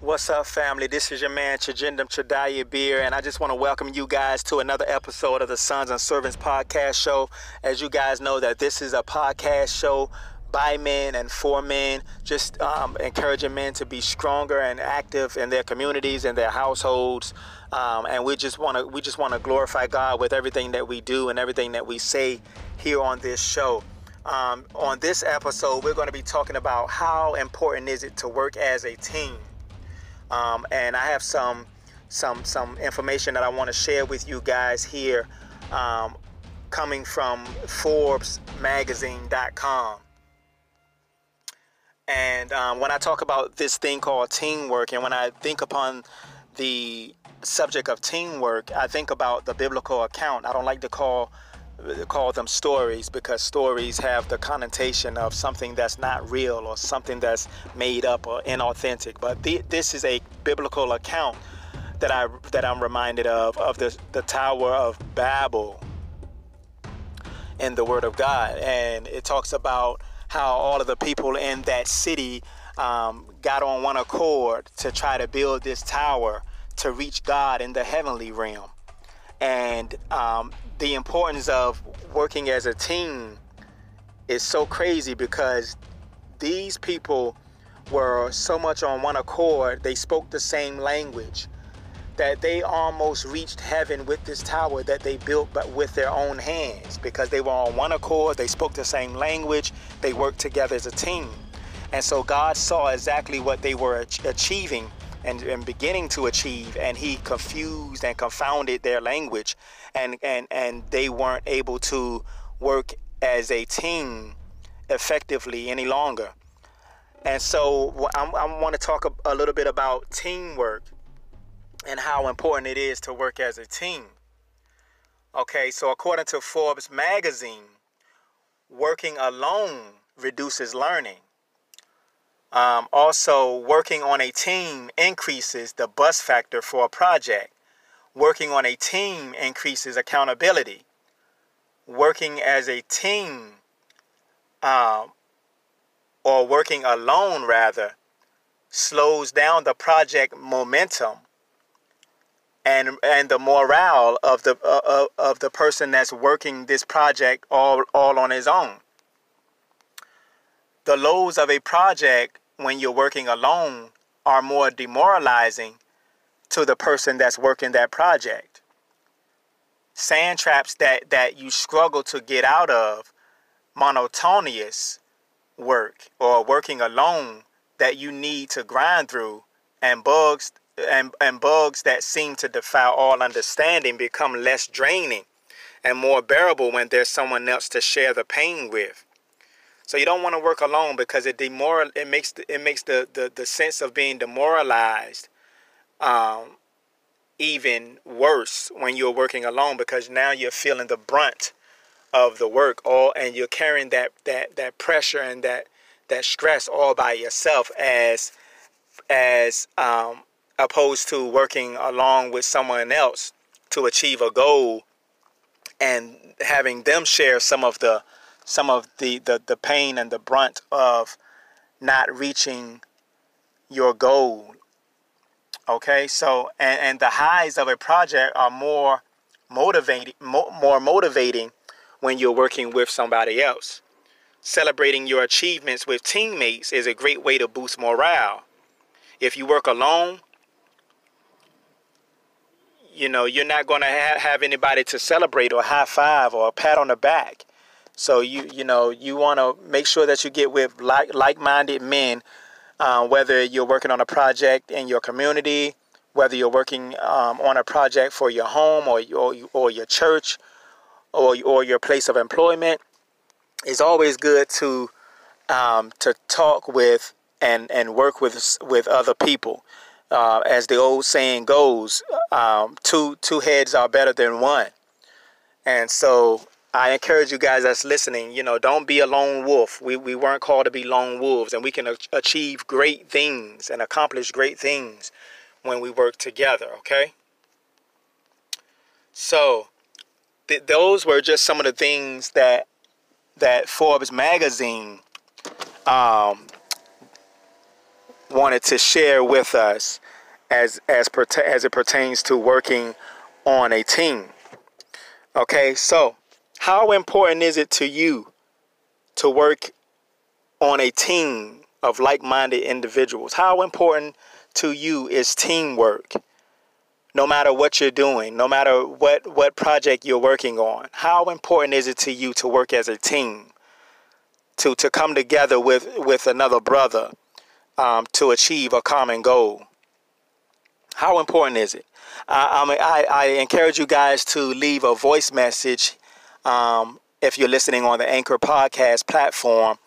What's up, family? This is your man Chijindum Chadaya Beer, and I just want to welcome you guys to another episode of the Sons and Servants podcast show. As you guys know, that this is a podcast show by men and for men, just um, encouraging men to be stronger and active in their communities and their households. Um, and we just want to we just want to glorify God with everything that we do and everything that we say here on this show. Um, on this episode, we're going to be talking about how important is it to work as a team. Um, and I have some some some information that I want to share with you guys here, um, coming from ForbesMagazine.com. And um, when I talk about this thing called teamwork, and when I think upon the subject of teamwork, I think about the biblical account. I don't like to call call them stories because stories have the connotation of something that's not real or something that's made up or inauthentic. But this is a biblical account that I that I'm reminded of of the the Tower of Babel in the Word of God, and it talks about how all of the people in that city um, got on one accord to try to build this tower to reach God in the heavenly realm. And um, the importance of working as a team is so crazy because these people were so much on one accord, they spoke the same language that they almost reached heaven with this tower that they built but with their own hands because they were on one accord, they spoke the same language, they worked together as a team. And so God saw exactly what they were achieving and, and beginning to achieve, and He confused and confounded their language and and and they weren't able to work as a team effectively any longer. And so I, want to talk a, a little bit about teamwork and how important it is to work as a team. Okay, so according to Forbes magazine, working alone reduces learning. Um, also, working on a team increases the bus factor for a project. Working on a team increases accountability. Working as a team, um, or working alone rather, slows down the project momentum and and the morale of the uh, of the person that's working this project all all on his own. The lows of a project when you're working alone are more demoralizing to the person that's working that project. Sand traps that, that you struggle to get out of, monotonous work or working alone that you need to grind through, and bugs and, and bugs that seem to defy all understanding become less draining and more bearable when there's someone else to share the pain with. So you don't want to work alone because it demoral it makes the, it makes the, the, the sense of being demoralized um, even worse when you're working alone because now you're feeling the brunt of the work all and you're carrying that that that pressure and that that stress all by yourself as as um, opposed to working along with someone else to achieve a goal and having them share some of the some of the, the, the pain and the brunt of not reaching your goal Okay, so and, and the highs of a project are more motivating, mo- more motivating when you're working with somebody else. Celebrating your achievements with teammates is a great way to boost morale. If you work alone, you know you're not going to ha- have anybody to celebrate or high five or a pat on the back. So you you know you want to make sure that you get with like like-minded men uh, whether you're working on a project in your community, whether you're working um, on a project for your home or, or, or your church or, or your place of employment, it's always good to um, to talk with and, and work with with other people. Uh, as the old saying goes, um, two two heads are better than one. And so I encourage you guys that's listening, you know, don't be a lone wolf. We, we weren't called to be lone wolves, and we can achieve great things and accomplish great things when we work together, okay? So, th- those were just some of the things that that Forbes magazine um, wanted to share with us as as as it pertains to working on a team. Okay, so how important is it to you to work on a team of like-minded individuals? How important to you is teamwork? No matter what you're doing, no matter what what project you're working on, how important is it to you to work as a team? To to come together with with another brother um, to achieve a common goal. How important is it? I, I, I encourage you guys to leave a voice message um, if you're listening on the Anchor podcast platform.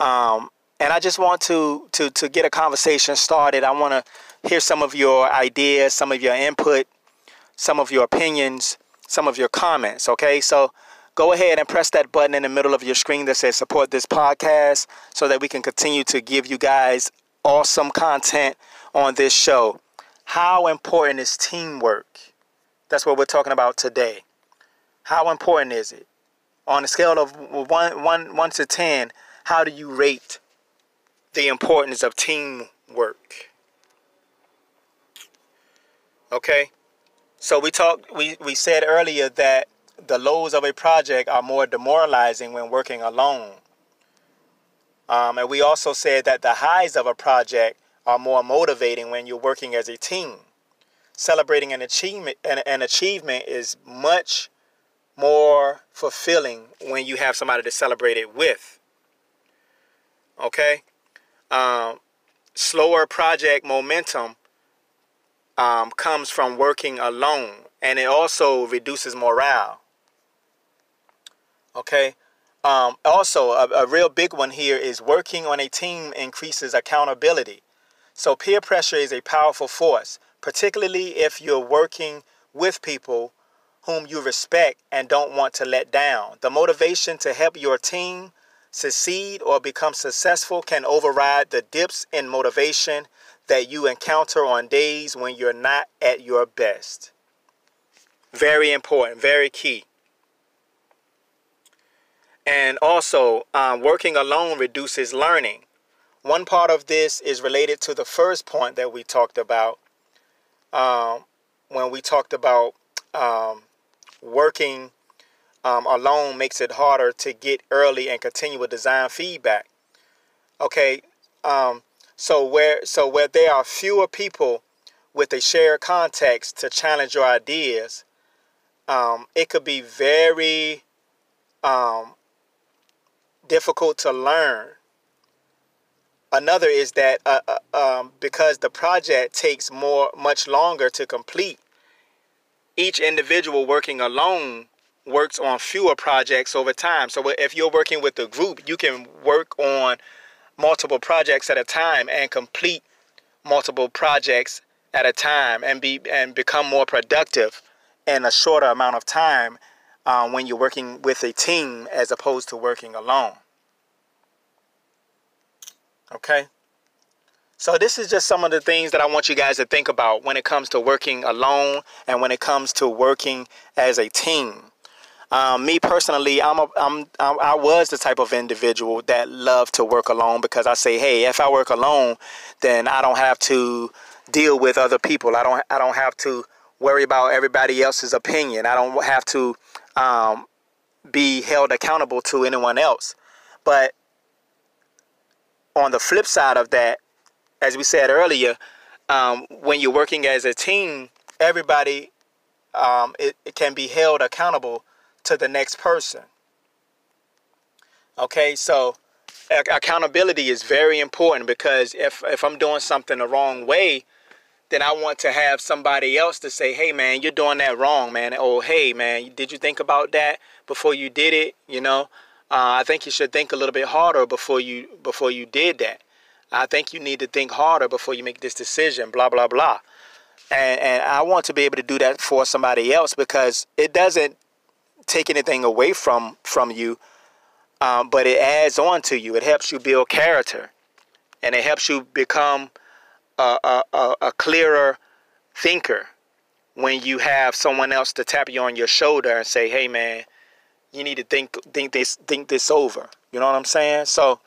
Um, and I just want to, to, to get a conversation started. I want to hear some of your ideas, some of your input, some of your opinions, some of your comments. Okay, so go ahead and press that button in the middle of your screen that says support this podcast so that we can continue to give you guys awesome content on this show. How important is teamwork? That's what we're talking about today. How important is it? On a scale of 1, 1, 1 to 10, how do you rate the importance of teamwork? Okay? So we talked we, we said earlier that the lows of a project are more demoralizing when working alone. Um, and we also said that the highs of a project are more motivating when you're working as a team. Celebrating an achievement, an, an achievement is much more fulfilling when you have somebody to celebrate it with. Okay? Um, slower project momentum um, comes from working alone, and it also reduces morale. Okay? Um, also, a, a real big one here is working on a team increases accountability. So, peer pressure is a powerful force, particularly if you're working with people whom you respect and don't want to let down. The motivation to help your team succeed or become successful can override the dips in motivation that you encounter on days when you're not at your best. Very important, very key. And also, um, working alone reduces learning. One part of this is related to the first point that we talked about um, when we talked about um, working um, alone makes it harder to get early and continual design feedback. Okay, um, so where so where there are fewer people with a shared context to challenge your ideas, um, it could be very um, difficult to learn. Another is that uh, uh, um, because the project takes more much longer to complete, each individual working alone works on fewer projects over time. So if you're working with a group, you can work on multiple projects at a time and complete multiple projects at a time and be and become more productive in a shorter amount of time um, when you're working with a team as opposed to working alone. Okay? So, this is just some of the things that I want you guys to think about when it comes to working alone and when it comes to working as a team. Um, me personally, I'm a, I'm, I was the type of individual that loved to work alone because I say, hey, if I work alone, then I don't have to deal with other people. I don't, I don't have to worry about everybody else's opinion. I don't have to um, be held accountable to anyone else. But on the flip side of that, as we said earlier, um, when you're working as a team, everybody um, it, it can be held accountable to the next person. Okay, so accountability is very important because if if I'm doing something the wrong way, then I want to have somebody else to say, "Hey, man, you're doing that wrong, man." Oh, hey, man, did you think about that before you did it? You know, uh, I think you should think a little bit harder before you before you did that. I think you need to think harder before you make this decision. Blah blah blah. And and I want to be able to do that for somebody else because it doesn't take anything away from from you, um, but it adds on to you. It helps you build character, and it helps you become a, a, a clearer thinker when you have someone else to tap you on your shoulder and say, "Hey, man, you need to think think this think this over." You know what I'm saying? So,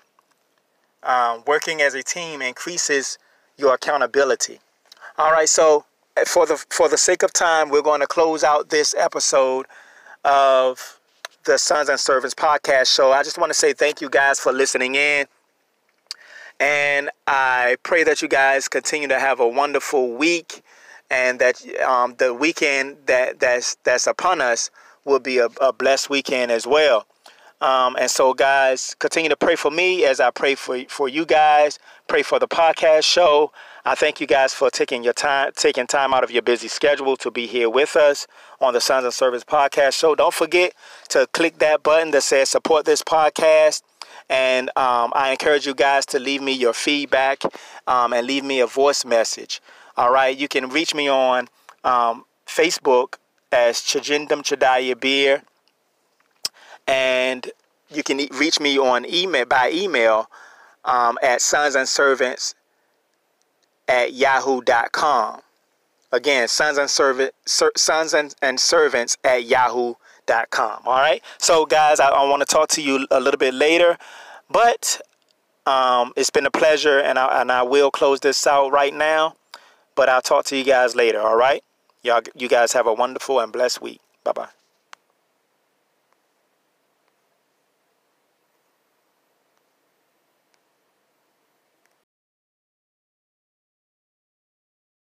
um, working as a team increases your accountability. All right, so for the for the sake of time, we're going to close out this episode of the Sons and Servants podcast show. I just want to say thank you guys for listening in. And I pray that you guys continue to have a wonderful week and that um, the weekend that that's that's upon us will be a, a blessed weekend as well. Um, and so, guys, continue to pray for me as I pray for for you guys. Pray for the podcast show. I thank you guys for taking your time, taking time out of your busy schedule to be here with us on the Sons and Servants podcast show. Don't forget to click that button that says support this podcast. And um, I encourage you guys to leave me your feedback um, and leave me a voice message. All right, you can reach me on um, Facebook as Chijindum Chadaya Beer and you can reach me on email by email um, at sons and servants at yahoo.com. Again, sons and servant ser, sons and, and servants at yahoo.com. All right. So, guys, I, I want to talk to you a little bit later, but um, it's been a pleasure, and I, and I will close this out right now. But I'll talk to you guys later. All right. Y'all, you guys have a wonderful and blessed week. Bye bye.